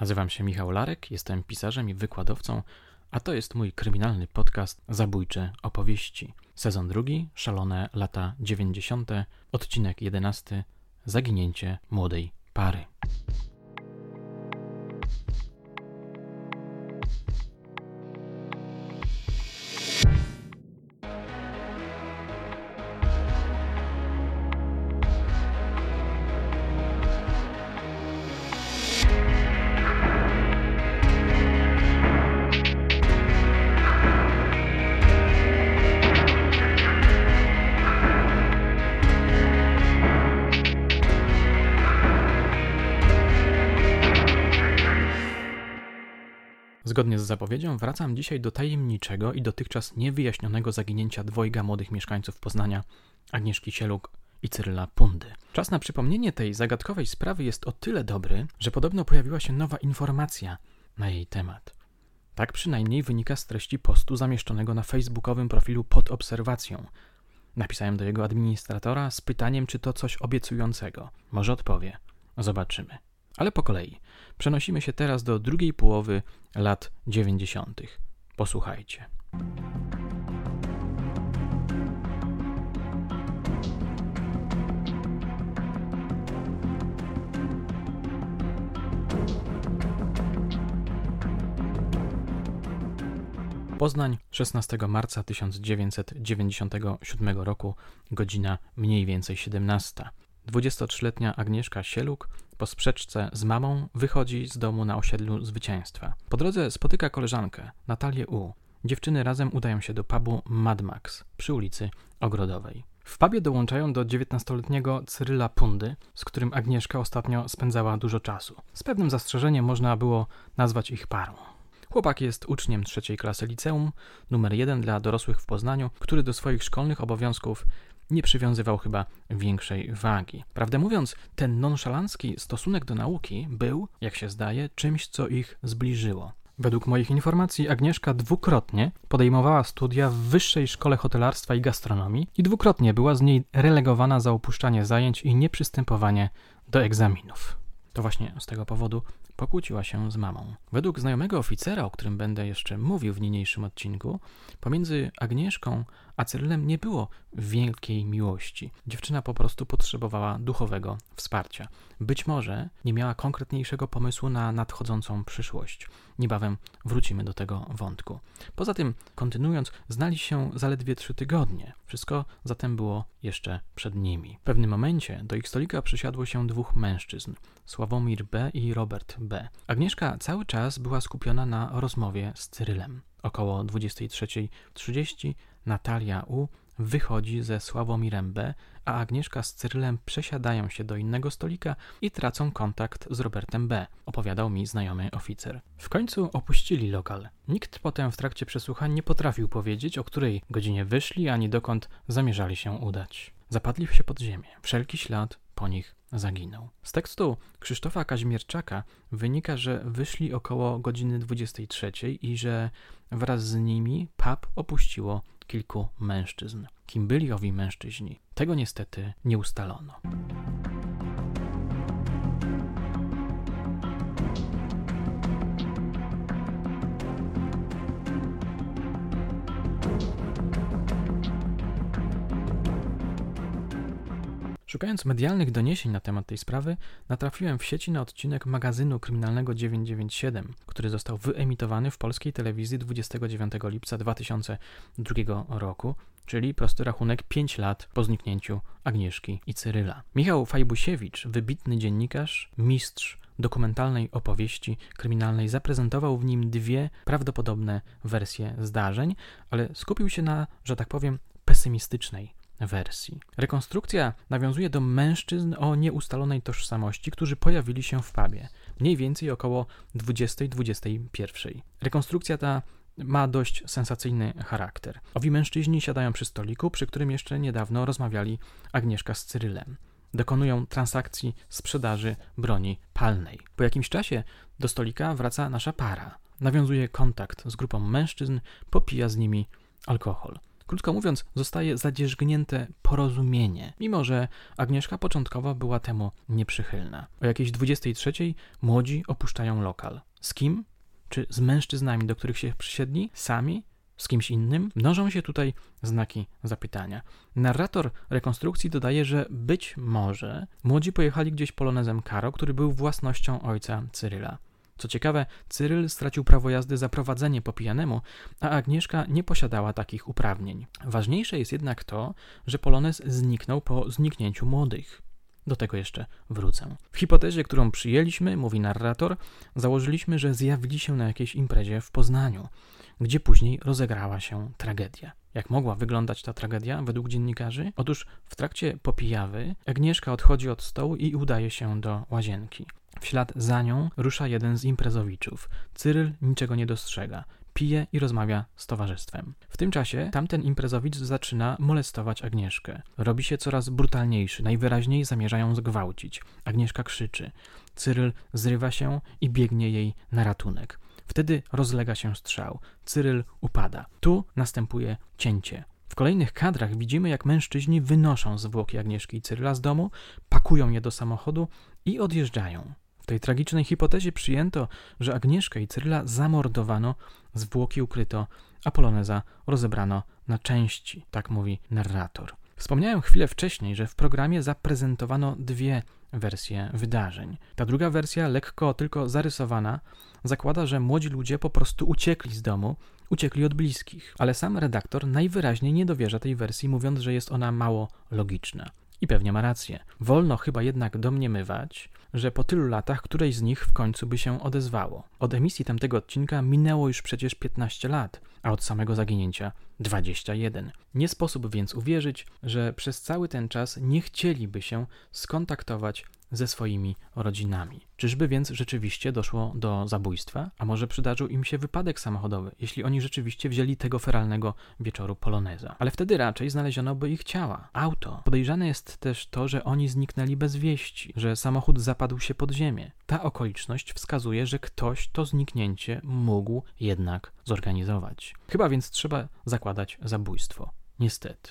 Nazywam się Michał Larek, jestem pisarzem i wykładowcą, a to jest mój kryminalny podcast Zabójcze opowieści. Sezon drugi, szalone lata 90., odcinek 11, zaginięcie młodej pary. Zgodnie z zapowiedzią wracam dzisiaj do tajemniczego i dotychczas niewyjaśnionego zaginięcia dwojga młodych mieszkańców Poznania, Agnieszki Sieluk i Cyryla Pundy. Czas na przypomnienie tej zagadkowej sprawy jest o tyle dobry, że podobno pojawiła się nowa informacja na jej temat. Tak przynajmniej wynika z treści postu zamieszczonego na facebookowym profilu pod obserwacją. Napisałem do jego administratora z pytaniem, czy to coś obiecującego. Może odpowie. Zobaczymy. Ale po kolei. Przenosimy się teraz do drugiej połowy lat 90. Posłuchajcie. Poznań, 16 marca 1997 roku, godzina mniej więcej 17. 23-letnia Agnieszka Sieluk po sprzeczce z mamą wychodzi z domu na osiedlu Zwycięstwa. Po drodze spotyka koleżankę, Natalię U. Dziewczyny razem udają się do pubu Mad Max przy ulicy Ogrodowej. W pubie dołączają do 19-letniego Cyryla Pundy, z którym Agnieszka ostatnio spędzała dużo czasu. Z pewnym zastrzeżeniem można było nazwać ich parą. Chłopak jest uczniem trzeciej klasy liceum, numer jeden dla dorosłych w Poznaniu, który do swoich szkolnych obowiązków nie przywiązywał chyba większej wagi. Prawdę mówiąc, ten nonszalancki stosunek do nauki był, jak się zdaje, czymś, co ich zbliżyło. Według moich informacji Agnieszka dwukrotnie podejmowała studia w Wyższej Szkole Hotelarstwa i Gastronomii i dwukrotnie była z niej relegowana za opuszczanie zajęć i nieprzystępowanie do egzaminów. To właśnie z tego powodu pokłóciła się z mamą. Według znajomego oficera, o którym będę jeszcze mówił w niniejszym odcinku, pomiędzy Agnieszką a Cyrylem nie było wielkiej miłości. Dziewczyna po prostu potrzebowała duchowego wsparcia. Być może nie miała konkretniejszego pomysłu na nadchodzącą przyszłość. Niebawem wrócimy do tego wątku. Poza tym, kontynuując, znali się zaledwie trzy tygodnie. Wszystko zatem było jeszcze przed nimi. W pewnym momencie do ich stolika przysiadło się dwóch mężczyzn: Sławomir B. i Robert B. Agnieszka cały czas była skupiona na rozmowie z Cyrylem. Około 23.30 Natalia U wychodzi ze Sławomirem B, a Agnieszka z Cyrylem przesiadają się do innego stolika i tracą kontakt z Robertem B, opowiadał mi znajomy oficer. W końcu opuścili lokal. Nikt potem w trakcie przesłuchań nie potrafił powiedzieć, o której godzinie wyszli, ani dokąd zamierzali się udać. Zapadli się pod ziemię. Wszelki ślad po nich zaginął. Z tekstu Krzysztofa Kaźmierczaka wynika, że wyszli około godziny 23 i że wraz z nimi pub opuściło kilku mężczyzn. Kim byli owi mężczyźni? Tego niestety nie ustalono. Szukając medialnych doniesień na temat tej sprawy, natrafiłem w sieci na odcinek magazynu kryminalnego 997, który został wyemitowany w polskiej telewizji 29 lipca 2002 roku, czyli prosty rachunek 5 lat po zniknięciu Agnieszki i Cyryla. Michał Fajbusiewicz, wybitny dziennikarz, mistrz dokumentalnej opowieści kryminalnej, zaprezentował w nim dwie prawdopodobne wersje zdarzeń, ale skupił się na, że tak powiem, pesymistycznej wersji. Rekonstrukcja nawiązuje do mężczyzn o nieustalonej tożsamości, którzy pojawili się w pubie, mniej więcej około 20-21. Rekonstrukcja ta ma dość sensacyjny charakter. Owi mężczyźni siadają przy stoliku, przy którym jeszcze niedawno rozmawiali Agnieszka z Cyrylem. Dokonują transakcji sprzedaży broni palnej. Po jakimś czasie do stolika wraca nasza para. Nawiązuje kontakt z grupą mężczyzn, popija z nimi alkohol. Krótko mówiąc, zostaje zadzierzgnięte porozumienie, mimo że Agnieszka początkowo była temu nieprzychylna. O jakiejś 23 młodzi opuszczają lokal. Z kim? Czy z mężczyznami, do których się przysiedli? Sami? z kimś innym? Mnożą się tutaj znaki zapytania. Narrator rekonstrukcji dodaje, że być może młodzi pojechali gdzieś polonezem Karo, który był własnością ojca Cyryla. Co ciekawe, Cyryl stracił prawo jazdy za prowadzenie po pijanemu, a Agnieszka nie posiadała takich uprawnień. Ważniejsze jest jednak to, że polonez zniknął po zniknięciu młodych. Do tego jeszcze wrócę. W hipotezie, którą przyjęliśmy, mówi narrator, założyliśmy, że zjawili się na jakiejś imprezie w Poznaniu gdzie później rozegrała się tragedia. Jak mogła wyglądać ta tragedia według dziennikarzy? Otóż w trakcie popijawy Agnieszka odchodzi od stołu i udaje się do łazienki. W ślad za nią rusza jeden z imprezowiczów. Cyryl niczego nie dostrzega. Pije i rozmawia z towarzystwem. W tym czasie tamten imprezowicz zaczyna molestować Agnieszkę. Robi się coraz brutalniejszy, najwyraźniej zamierzają zgwałcić. Agnieszka krzyczy. Cyryl zrywa się i biegnie jej na ratunek. Wtedy rozlega się strzał. Cyryl upada. Tu następuje cięcie. W kolejnych kadrach widzimy, jak mężczyźni wynoszą zwłoki Agnieszki i Cyryla z domu, pakują je do samochodu i odjeżdżają. W tej tragicznej hipotezie przyjęto, że Agnieszkę i Cyryla zamordowano, zwłoki ukryto, a poloneza rozebrano na części, tak mówi narrator. Wspomniałem chwilę wcześniej, że w programie zaprezentowano dwie wersje wydarzeń. Ta druga wersja, lekko tylko zarysowana, zakłada, że młodzi ludzie po prostu uciekli z domu, uciekli od bliskich. Ale sam redaktor najwyraźniej nie dowierza tej wersji, mówiąc, że jest ona mało logiczna. I pewnie ma rację. Wolno chyba jednak domniemywać, że po tylu latach któreś z nich w końcu by się odezwało. Od emisji tamtego odcinka minęło już przecież 15 lat, a od samego zaginięcia 21. Nie sposób więc uwierzyć, że przez cały ten czas nie chcieliby się skontaktować ze swoimi rodzinami. Czyżby więc rzeczywiście doszło do zabójstwa? A może przydarzył im się wypadek samochodowy, jeśli oni rzeczywiście wzięli tego feralnego wieczoru poloneza? Ale wtedy raczej znaleziono by ich ciała. Auto. Podejrzane jest też to, że oni zniknęli bez wieści, że samochód zapadł się pod ziemię. Ta okoliczność wskazuje, że ktoś to zniknięcie mógł jednak zorganizować. Chyba więc trzeba zakładać zabójstwo. Niestety.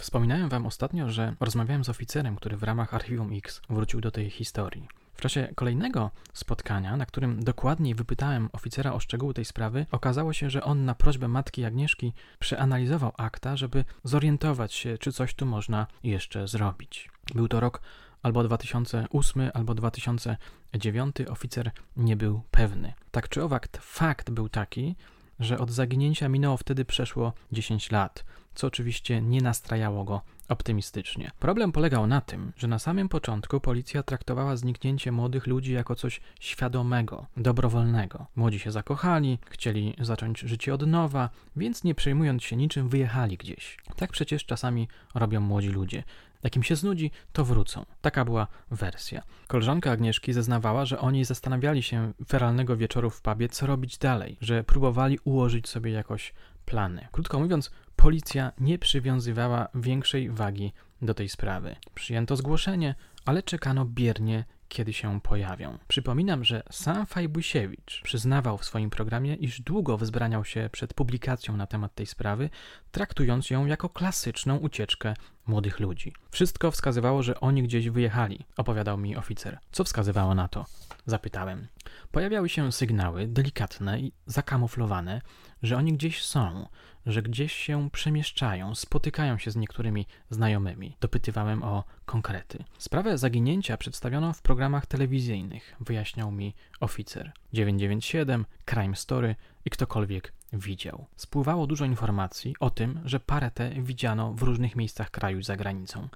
Wspominałem wam ostatnio, że rozmawiałem z oficerem, który w ramach Archiwum X wrócił do tej historii. W czasie kolejnego spotkania, na którym dokładniej wypytałem oficera o szczegóły tej sprawy, okazało się, że on na prośbę matki Agnieszki przeanalizował akta, żeby zorientować się, czy coś tu można jeszcze zrobić. Był to rok albo 2008, albo 2009, oficer nie był pewny. Tak czy owak, fakt był taki, że od zaginięcia minęło wtedy przeszło 10 lat co oczywiście nie nastrajało go optymistycznie. Problem polegał na tym, że na samym początku policja traktowała zniknięcie młodych ludzi jako coś świadomego, dobrowolnego. Młodzi się zakochali, chcieli zacząć życie od nowa, więc nie przejmując się niczym, wyjechali gdzieś. Tak przecież czasami robią młodzi ludzie. Jak im się znudzi, to wrócą. Taka była wersja. Koleżanka Agnieszki zeznawała, że oni zastanawiali się feralnego wieczoru w pubie, co robić dalej, że próbowali ułożyć sobie jakoś plany. Krótko mówiąc, policja nie przywiązywała większej wagi do tej sprawy. Przyjęto zgłoszenie, ale czekano biernie, kiedy się pojawią. Przypominam, że sam Fajbusiewicz przyznawał w swoim programie, iż długo wzbraniał się przed publikacją na temat tej sprawy, traktując ją jako klasyczną ucieczkę młodych ludzi. Wszystko wskazywało, że oni gdzieś wyjechali, opowiadał mi oficer. Co wskazywało na to? Zapytałem. Pojawiały się sygnały, delikatne i zakamuflowane, że oni gdzieś są, że gdzieś się przemieszczają, spotykają się z niektórymi znajomymi. Dopytywałem o konkrety. Sprawę zaginięcia przedstawiono w programach telewizyjnych, wyjaśniał mi oficer. 997, Crime Story i ktokolwiek widział. Spływało dużo informacji o tym, że parę te widziano w różnych miejscach kraju za granicą.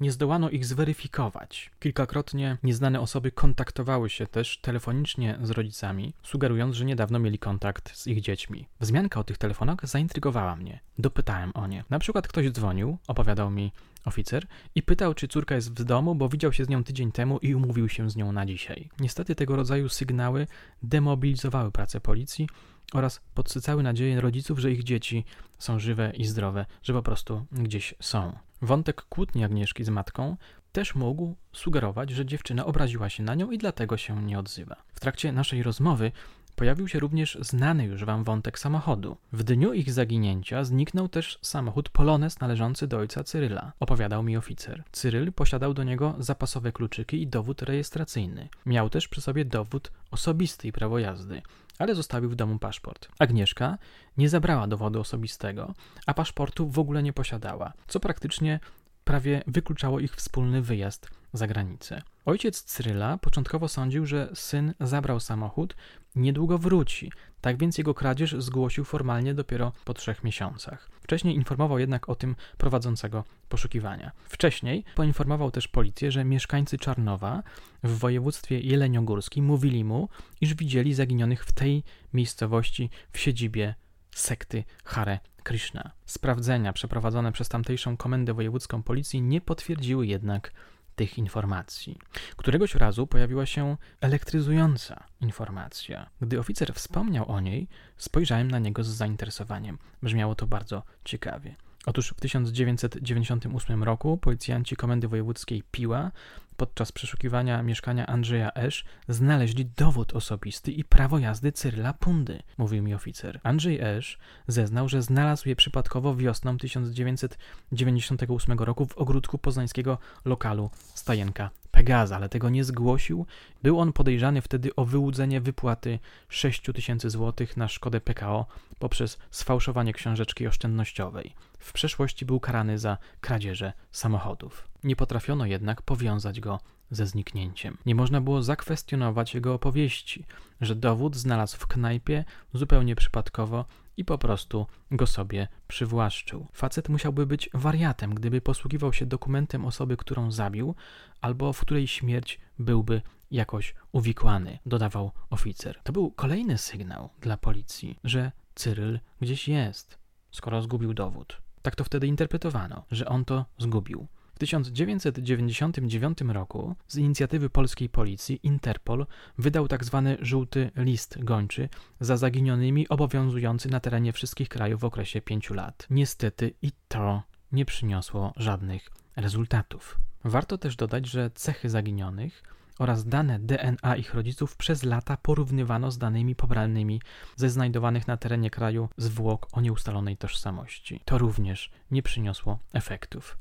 Nie zdołano ich zweryfikować. Kilkakrotnie nieznane osoby kontaktowały się też telefonicznie z rodzicami, sugerując, że niedawno mieli kontakt z ich dziećmi. Wzmianka o tych telefonach zaintrygowała mnie. Dopytałem o nie. Na przykład ktoś dzwonił, opowiadał mi oficer, i pytał, czy córka jest w domu, bo widział się z nią tydzień temu i umówił się z nią na dzisiaj. Niestety tego rodzaju sygnały demobilizowały pracę policji oraz podsycały nadzieję rodziców, że ich dzieci są żywe i zdrowe, że po prostu gdzieś są. Wątek kłótni Agnieszki z matką też mógł sugerować, że dziewczyna obraziła się na nią i dlatego się nie odzywa. W trakcie naszej rozmowy pojawił się również znany już wam wątek samochodu. W dniu ich zaginięcia zniknął też samochód Polones należący do ojca Cyryla, opowiadał mi oficer. Cyryl posiadał do niego zapasowe kluczyki i dowód rejestracyjny. Miał też przy sobie dowód osobisty i prawo jazdy ale zostawił w domu paszport. Agnieszka nie zabrała dowodu osobistego, a paszportu w ogóle nie posiadała, co praktycznie prawie wykluczało ich wspólny wyjazd za granicę. Ojciec Cyryla początkowo sądził, że syn zabrał samochód, niedługo wróci, tak więc jego kradzież zgłosił formalnie dopiero po trzech miesiącach. Wcześniej informował jednak o tym prowadzącego poszukiwania. Wcześniej poinformował też policję, że mieszkańcy Czarnowa w województwie jeleniogórskim mówili mu, iż widzieli zaginionych w tej miejscowości w siedzibie sekty Hare Krishna. Sprawdzenia przeprowadzone przez tamtejszą komendę wojewódzką policji nie potwierdziły jednak tych informacji. Któregoś razu pojawiła się elektryzująca informacja. Gdy oficer wspomniał o niej, spojrzałem na niego z zainteresowaniem. Brzmiało to bardzo ciekawie. Otóż w 1998 roku policjanci Komendy Wojewódzkiej Piła podczas przeszukiwania mieszkania Andrzeja Esz znaleźli dowód osobisty i prawo jazdy Cyryla Pundy, mówił mi oficer. Andrzej Esz zeznał, że znalazł je przypadkowo wiosną 1998 roku w ogródku poznańskiego lokalu Stajenka Pegaza, ale tego nie zgłosił. Był on podejrzany wtedy o wyłudzenie wypłaty 6 tysięcy złotych na szkodę PKO poprzez sfałszowanie książeczki oszczędnościowej. W przeszłości był karany za kradzieże samochodów. Nie potrafiono jednak powiązać go ze zniknięciem. Nie można było zakwestionować jego opowieści, że dowód znalazł w knajpie zupełnie przypadkowo i po prostu go sobie przywłaszczył. Facet musiałby być wariatem, gdyby posługiwał się dokumentem osoby, którą zabił, albo w której śmierć byłby jakoś uwikłany, dodawał oficer. To był kolejny sygnał dla policji, że Cyryl gdzieś jest, skoro zgubił dowód. Tak to wtedy interpretowano, że on to zgubił. W 1999 roku z inicjatywy polskiej policji Interpol wydał tzw. Tak żółty list gończy za zaginionymi obowiązujący na terenie wszystkich krajów w okresie pięciu lat. Niestety i to nie przyniosło żadnych rezultatów. Warto też dodać, że cechy zaginionych oraz dane DNA ich rodziców przez lata porównywano z danymi pobranymi ze znajdowanych na terenie kraju zwłok o nieustalonej tożsamości. To również nie przyniosło efektów.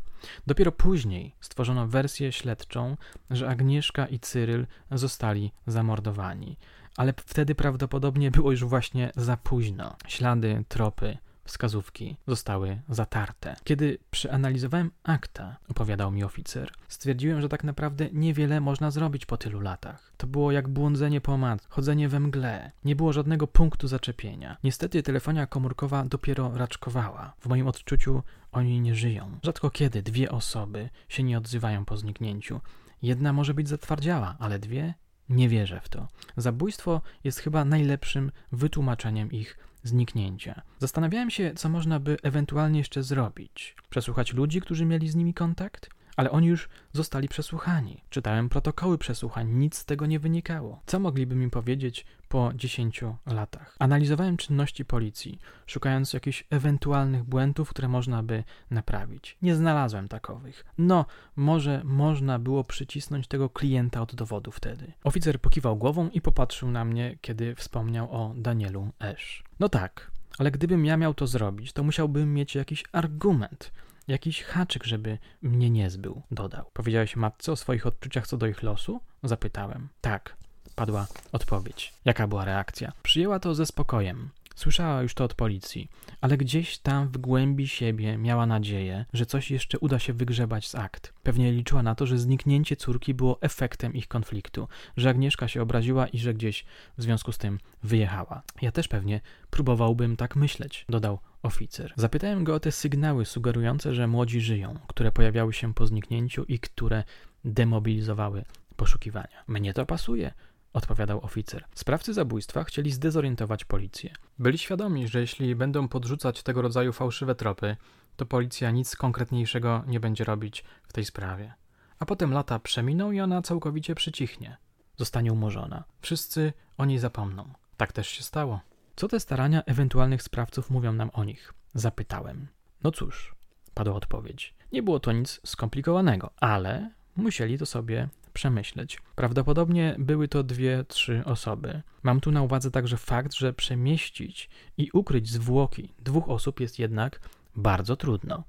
Dopiero później stworzono wersję śledczą, że Agnieszka i Cyryl zostali zamordowani, ale wtedy prawdopodobnie było już właśnie za późno. Ślady, tropy wskazówki zostały zatarte. Kiedy przeanalizowałem akta, opowiadał mi oficer, stwierdziłem, że tak naprawdę niewiele można zrobić po tylu latach. To było jak błądzenie po mat, chodzenie we mgle. Nie było żadnego punktu zaczepienia. Niestety telefonia komórkowa dopiero raczkowała. W moim odczuciu oni nie żyją. Rzadko kiedy dwie osoby się nie odzywają po zniknięciu. Jedna może być zatwardziała, ale dwie? Nie wierzę w to. Zabójstwo jest chyba najlepszym wytłumaczeniem ich zniknięcia. Zastanawiałem się, co można by ewentualnie jeszcze zrobić. Przesłuchać ludzi, którzy mieli z nimi kontakt? Ale oni już zostali przesłuchani. Czytałem protokoły przesłuchań, nic z tego nie wynikało. Co mogliby mi powiedzieć po 10 latach? Analizowałem czynności policji, szukając jakichś ewentualnych błędów, które można by naprawić. Nie znalazłem takowych. No, może można było przycisnąć tego klienta od dowodu wtedy. Oficer pokiwał głową i popatrzył na mnie, kiedy wspomniał o Danielu Esz. No tak, ale gdybym ja miał to zrobić, to musiałbym mieć jakiś argument jakiś haczyk, żeby mnie nie zbył, dodał. Powiedziałeś matce o swoich odczuciach co do ich losu? Zapytałem. Tak, padła odpowiedź. Jaka była reakcja? Przyjęła to ze spokojem. Słyszała już to od policji, ale gdzieś tam w głębi siebie miała nadzieję, że coś jeszcze uda się wygrzebać z akt. Pewnie liczyła na to, że zniknięcie córki było efektem ich konfliktu, że Agnieszka się obraziła i że gdzieś w związku z tym wyjechała. Ja też pewnie próbowałbym tak myśleć, dodał oficer. Zapytałem go o te sygnały sugerujące, że młodzi żyją, które pojawiały się po zniknięciu i które demobilizowały poszukiwania. Mnie to pasuje odpowiadał oficer. Sprawcy zabójstwa chcieli zdezorientować policję. Byli świadomi, że jeśli będą podrzucać tego rodzaju fałszywe tropy, to policja nic konkretniejszego nie będzie robić w tej sprawie. A potem lata przeminą i ona całkowicie przycichnie. Zostanie umorzona. Wszyscy o niej zapomną. Tak też się stało. Co te starania ewentualnych sprawców mówią nam o nich? Zapytałem. No cóż, padła odpowiedź. Nie było to nic skomplikowanego, ale musieli to sobie przemyśleć. Prawdopodobnie były to dwie, trzy osoby. Mam tu na uwadze także fakt, że przemieścić i ukryć zwłoki dwóch osób jest jednak bardzo trudno.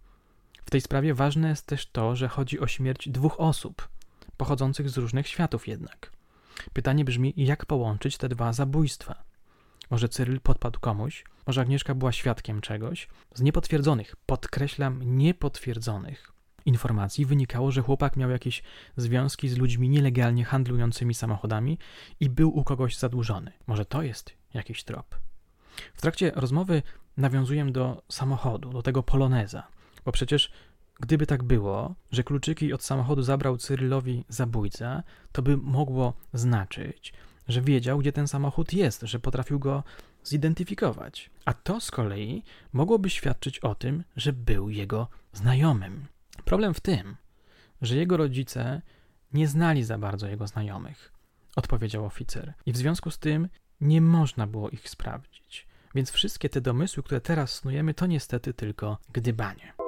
W tej sprawie ważne jest też to, że chodzi o śmierć dwóch osób, pochodzących z różnych światów jednak. Pytanie brzmi, jak połączyć te dwa zabójstwa? Może Cyryl podpadł komuś? Może Agnieszka była świadkiem czegoś? Z niepotwierdzonych, podkreślam, niepotwierdzonych informacji wynikało, że chłopak miał jakieś związki z ludźmi nielegalnie handlującymi samochodami i był u kogoś zadłużony. Może to jest jakiś trop. W trakcie rozmowy nawiązuję do samochodu, do tego poloneza, bo przecież gdyby tak było, że kluczyki od samochodu zabrał Cyrylowi zabójca, to by mogło znaczyć, że wiedział, gdzie ten samochód jest, że potrafił go zidentyfikować. A to z kolei mogłoby świadczyć o tym, że był jego znajomym. Problem w tym, że jego rodzice nie znali za bardzo jego znajomych, odpowiedział oficer, i w związku z tym nie można było ich sprawdzić. Więc wszystkie te domysły, które teraz snujemy, to niestety tylko gdybanie.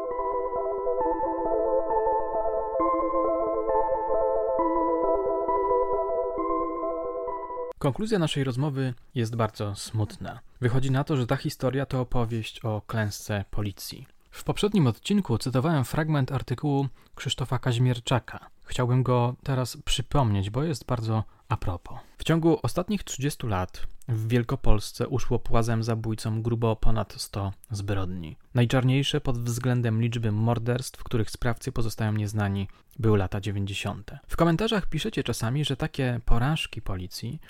Konkluzja naszej rozmowy jest bardzo smutna. Wychodzi na to, że ta historia to opowieść o klęsce policji. W poprzednim odcinku cytowałem fragment artykułu Krzysztofa Kaźmierczaka. Chciałbym go teraz przypomnieć, bo jest bardzo a propos. W ciągu ostatnich 30 lat w Wielkopolsce uszło płazem zabójcom grubo ponad 100 zbrodni. Najczarniejsze pod względem liczby morderstw, których sprawcy pozostają nieznani, były lata 90. W komentarzach piszecie czasami, że takie porażki policji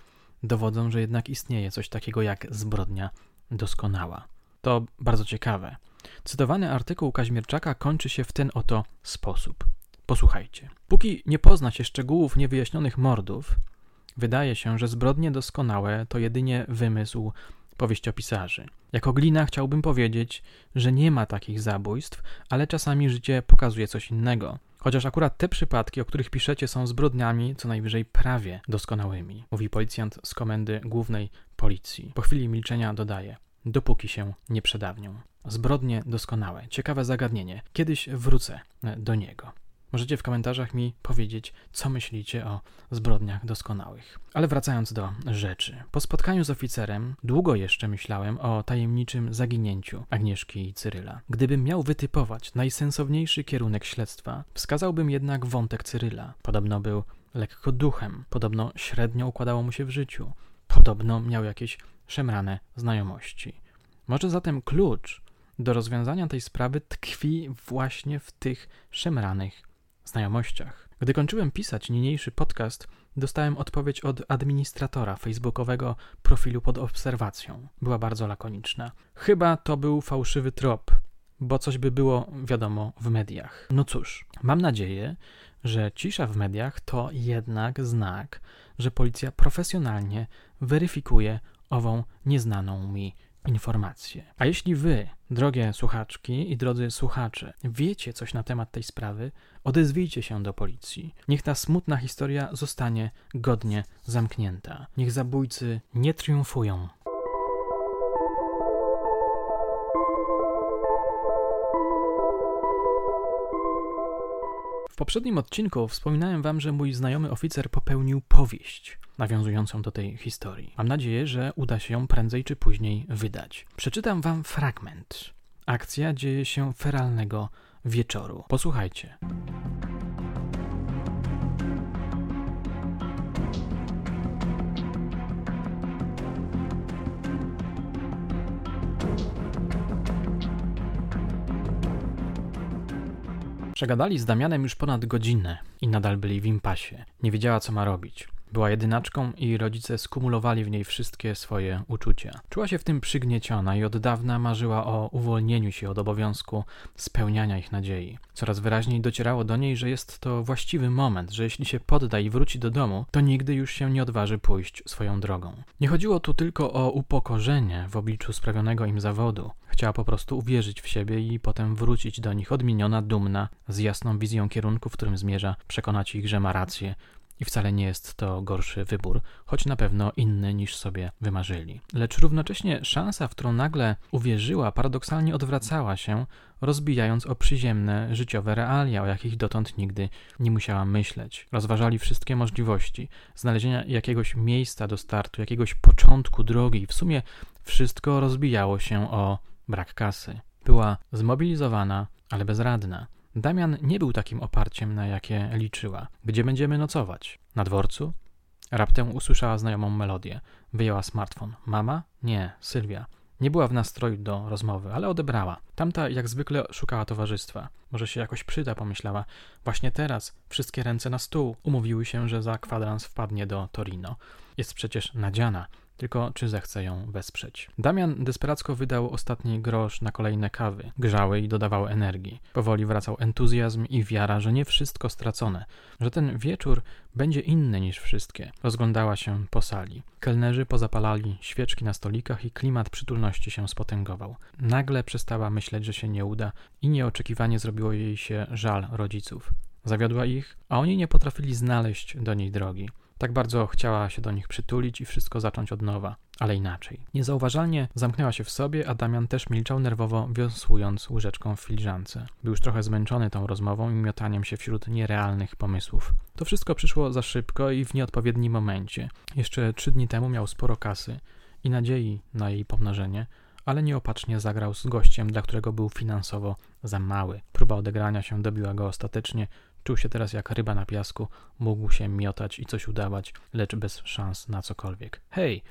dowodzą, że jednak istnieje coś takiego jak zbrodnia doskonała. To bardzo ciekawe. Cytowany artykuł Kaźmierczaka kończy się w ten oto sposób. Posłuchajcie. Póki nie pozna się szczegółów niewyjaśnionych mordów, wydaje się, że zbrodnie doskonałe to jedynie wymysł powieściopisarzy. Jako glina chciałbym powiedzieć, że nie ma takich zabójstw, ale czasami życie pokazuje coś innego. Chociaż akurat te przypadki, o których piszecie, są zbrodniami co najwyżej prawie doskonałymi, mówi policjant z komendy głównej policji. Po chwili milczenia dodaje: dopóki się nie przedawnią. Zbrodnie doskonałe. Ciekawe zagadnienie. Kiedyś wrócę do niego. Możecie w komentarzach mi powiedzieć, co myślicie o zbrodniach doskonałych. Ale wracając do rzeczy. Po spotkaniu z oficerem długo jeszcze myślałem o tajemniczym zaginięciu Agnieszki i Cyryla. Gdybym miał wytypować najsensowniejszy kierunek śledztwa, wskazałbym jednak wątek Cyryla. Podobno był lekko duchem, podobno średnio układało mu się w życiu, podobno miał jakieś szemrane znajomości. Może zatem klucz do rozwiązania tej sprawy tkwi właśnie w tych szemranych znajomościach. Gdy kończyłem pisać niniejszy podcast, dostałem odpowiedź od administratora facebookowego profilu pod obserwacją. Była bardzo lakoniczna. Chyba to był fałszywy trop, bo coś by było wiadomo w mediach. No cóż, mam nadzieję, że cisza w mediach to jednak znak, że policja profesjonalnie weryfikuje ową nieznaną mi informacje. A jeśli wy, drogie słuchaczki i drodzy słuchacze, wiecie coś na temat tej sprawy, odezwijcie się do policji. Niech ta smutna historia zostanie godnie zamknięta. Niech zabójcy nie triumfują. W poprzednim odcinku wspominałem wam, że mój znajomy oficer popełnił powieść nawiązującą do tej historii. Mam nadzieję, że uda się ją prędzej czy później wydać. Przeczytam wam fragment. Akcja dzieje się feralnego wieczoru. Posłuchajcie. Przegadali z Damianem już ponad godzinę i nadal byli w impasie. Nie wiedziała, co ma robić. Była jedynaczką i rodzice skumulowali w niej wszystkie swoje uczucia. Czuła się w tym przygnieciona i od dawna marzyła o uwolnieniu się od obowiązku spełniania ich nadziei. Coraz wyraźniej docierało do niej, że jest to właściwy moment, że jeśli się podda i wróci do domu, to nigdy już się nie odważy pójść swoją drogą. Nie chodziło tu tylko o upokorzenie w obliczu sprawionego im zawodu. Chciała po prostu uwierzyć w siebie i potem wrócić do nich odmieniona, dumna, z jasną wizją kierunku, w którym zmierza, przekonać ich, że ma rację I wcale nie jest to gorszy wybór, choć na pewno inny niż sobie wymarzyli. Lecz równocześnie szansa, w którą nagle uwierzyła, paradoksalnie odwracała się, rozbijając o przyziemne, życiowe realia, o jakich dotąd nigdy nie musiała myśleć. Rozważali wszystkie możliwości znalezienia jakiegoś miejsca do startu, jakiegoś początku drogi w sumie wszystko rozbijało się o brak kasy. Była zmobilizowana, ale bezradna. Damian nie był takim oparciem, na jakie liczyła. Gdzie będziemy nocować? Na dworcu? Raptem usłyszała znajomą melodię. Wyjęła smartfon. Mama? Nie, Sylwia. Nie była w nastroju do rozmowy, ale odebrała. Tamta jak zwykle szukała towarzystwa. Może się jakoś przyda, pomyślała. Właśnie teraz wszystkie ręce na stół. Umówiły się, że za kwadrans wpadnie do Torino. Jest przecież nadziana. Tylko czy zechce ją wesprzeć? Damian desperacko wydał ostatni grosz na kolejne kawy. Grzały i dodawały energii. Powoli wracał entuzjazm i wiara, że nie wszystko stracone, że ten wieczór będzie inny niż wszystkie. Rozglądała się po sali. Kelnerzy pozapalali świeczki na stolikach i klimat przytulności się spotęgował. Nagle przestała myśleć, że się nie uda i nieoczekiwanie zrobiło jej się żal rodziców. Zawiodła ich, a oni nie potrafili znaleźć do niej drogi. Tak bardzo chciała się do nich przytulić i wszystko zacząć od nowa, ale inaczej. Niezauważalnie zamknęła się w sobie, a Damian też milczał nerwowo, wiosłując łyżeczką w filiżance. Był już trochę zmęczony tą rozmową i miotaniem się wśród nierealnych pomysłów. To wszystko przyszło za szybko i w nieodpowiednim momencie. Jeszcze trzy dni temu miał sporo kasy i nadziei na jej pomnożenie, ale nieopatrznie zagrał z gościem, dla którego był finansowo za mały. Próba odegrania się dobiła go ostatecznie, Czuł się teraz jak ryba na piasku, mógł się miotać i coś udawać, lecz bez szans na cokolwiek. Hej!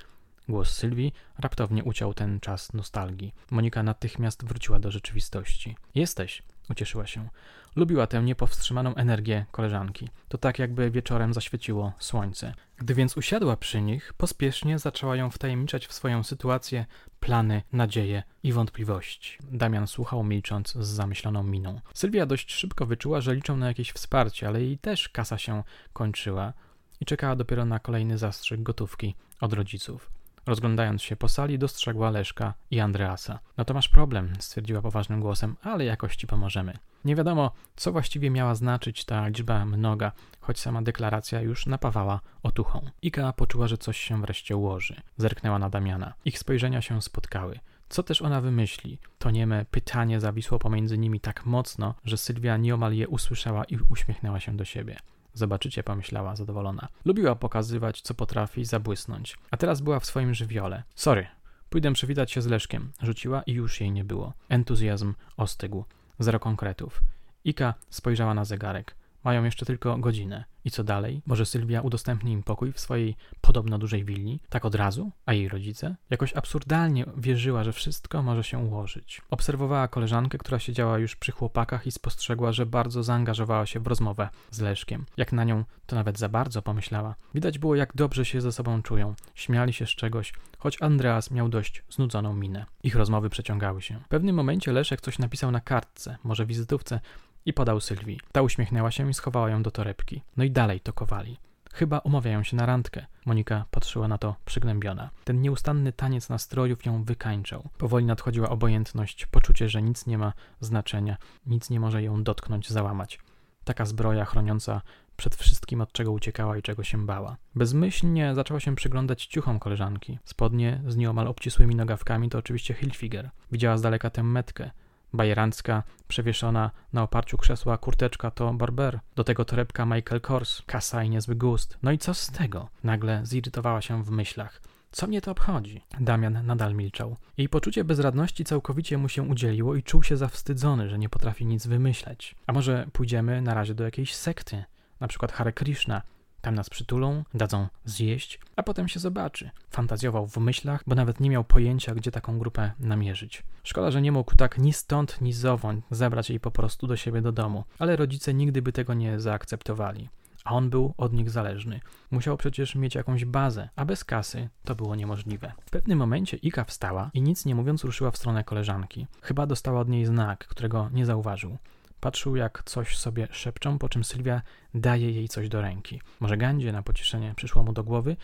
Głos Sylwii raptownie uciął ten czas nostalgii. Monika natychmiast wróciła do rzeczywistości. Jesteś! Ucieszyła się. Lubiła tę niepowstrzymaną energię koleżanki. To tak jakby wieczorem zaświeciło słońce. Gdy więc usiadła przy nich, pospiesznie zaczęła ją wtajemniczać w swoją sytuację, plany, nadzieje i wątpliwości. Damian słuchał milcząc z zamyśloną miną. Sylwia dość szybko wyczuła, że liczą na jakieś wsparcie, ale jej też kasa się kończyła i czekała dopiero na kolejny zastrzyk gotówki od rodziców. Rozglądając się po sali, dostrzegła Leszka i Andreasa. No to masz problem, stwierdziła poważnym głosem, ale jakoś ci pomożemy. Nie wiadomo, co właściwie miała znaczyć ta liczba mnoga, choć sama deklaracja już napawała otuchą. Ika poczuła, że coś się wreszcie ułoży. Zerknęła na Damiana. Ich spojrzenia się spotkały. Co też ona wymyśli? To nieme pytanie zawisło pomiędzy nimi tak mocno, że Sylwia nieomal je usłyszała i uśmiechnęła się do siebie. Zobaczycie, pomyślała zadowolona. Lubiła pokazywać, co potrafi zabłysnąć. A teraz była w swoim żywiole. Sorry, pójdę przywitać się z Leszkiem. Rzuciła i już jej nie było. Entuzjazm ostygł. Zero konkretów. Ika spojrzała na zegarek. Mają jeszcze tylko godzinę. I co dalej? Może Sylwia udostępni im pokój w swojej podobno dużej willi? Tak od razu? A jej rodzice? Jakoś absurdalnie wierzyła, że wszystko może się ułożyć. Obserwowała koleżankę, która siedziała już przy chłopakach i spostrzegła, że bardzo zaangażowała się w rozmowę z Leszkiem. Jak na nią to nawet za bardzo pomyślała. Widać było, jak dobrze się ze sobą czują. Śmiali się z czegoś, choć Andreas miał dość znudzoną minę. Ich rozmowy przeciągały się. W pewnym momencie Leszek coś napisał na kartce, może wizytówce, i podał Sylwii. Ta uśmiechnęła się i schowała ją do torebki. No i dalej tokowali. Chyba umawiają się na randkę. Monika patrzyła na to przygnębiona. Ten nieustanny taniec nastrojów ją wykańczał. Powoli nadchodziła obojętność, poczucie, że nic nie ma znaczenia, nic nie może ją dotknąć, załamać. Taka zbroja chroniąca przed wszystkim, od czego uciekała i czego się bała. Bezmyślnie zaczęła się przyglądać ciuchom koleżanki. Spodnie z nieomal obcisłymi nogawkami to oczywiście Hilfiger. Widziała z daleka tę metkę, bajerancka, przewieszona na oparciu krzesła kurteczka to Barber, do tego torebka Michael Kors, kasa i niezły gust. No i co z tego? Nagle zirytowała się w myślach. Co mnie to obchodzi? Damian nadal milczał. Jej poczucie bezradności całkowicie mu się udzieliło i czuł się zawstydzony, że nie potrafi nic wymyśleć. A może pójdziemy na razie do jakiejś sekty, na przykład Hare Krishna, tam nas przytulą, dadzą zjeść, a potem się zobaczy. Fantazjował w myślach, bo nawet nie miał pojęcia, gdzie taką grupę namierzyć. Szkoda, że nie mógł tak ni stąd, ni zowąd zabrać jej po prostu do siebie do domu, ale rodzice nigdy by tego nie zaakceptowali. A on był od nich zależny. Musiał przecież mieć jakąś bazę, a bez kasy to było niemożliwe. W pewnym momencie Ika wstała i nic nie mówiąc ruszyła w stronę koleżanki. Chyba dostała od niej znak, którego nie zauważył. Patrzył, jak coś sobie szepczą, po czym Sylwia daje jej coś do ręki. Może gandzie na pocieszenie przyszło mu do głowy,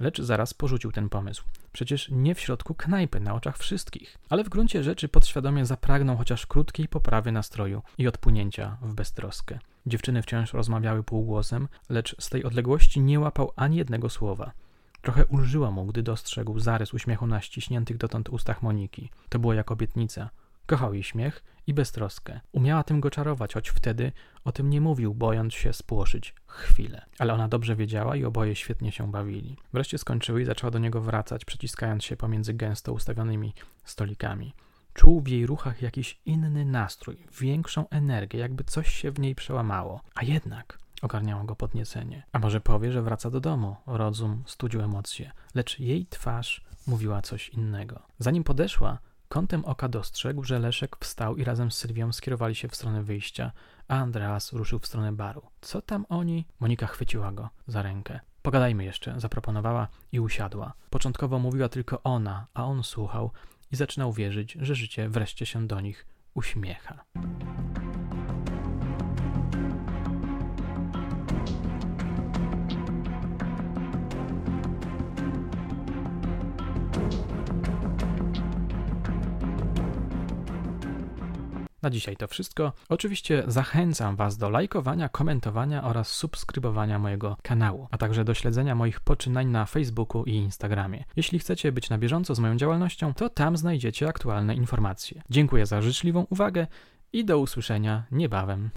lecz zaraz porzucił ten pomysł. Przecież nie w środku knajpy, na oczach wszystkich. Ale w gruncie rzeczy podświadomie zapragnął chociaż krótkiej poprawy nastroju i odpłynięcia w beztroskę. Dziewczyny wciąż rozmawiały półgłosem, lecz z tej odległości nie łapał ani jednego słowa. Trochę ulżyło mu, gdy dostrzegł zarys uśmiechu na ściśniętych dotąd ustach Moniki. To było jak obietnica. Kochał jej śmiech i beztroskę. Umiała tym go czarować, choć wtedy o tym nie mówił, bojąc się spłoszyć chwilę. Ale ona dobrze wiedziała i oboje świetnie się bawili. Wreszcie skończyły i zaczęła do niego wracać, przyciskając się pomiędzy gęsto ustawionymi stolikami. Czuł w jej ruchach jakiś inny nastrój, większą energię, jakby coś się w niej przełamało. A jednak ogarniało go podniecenie. A może powie, że wraca do domu? Rozum studził emocje, lecz jej twarz mówiła coś innego. Zanim podeszła, kątem oka dostrzegł, że Leszek wstał i razem z Sylwią skierowali się w stronę wyjścia, a Andreas ruszył w stronę baru. Co tam oni? Monika chwyciła go za rękę. Pogadajmy jeszcze, zaproponowała i usiadła. Początkowo mówiła tylko ona, a on słuchał i zaczynał wierzyć, że życie wreszcie się do nich uśmiecha. Na dzisiaj to wszystko. Oczywiście zachęcam Was do lajkowania, komentowania oraz subskrybowania mojego kanału, a także do śledzenia moich poczynań na Facebooku i Instagramie. Jeśli chcecie być na bieżąco z moją działalnością, to tam znajdziecie aktualne informacje. Dziękuję za życzliwą uwagę i do usłyszenia niebawem.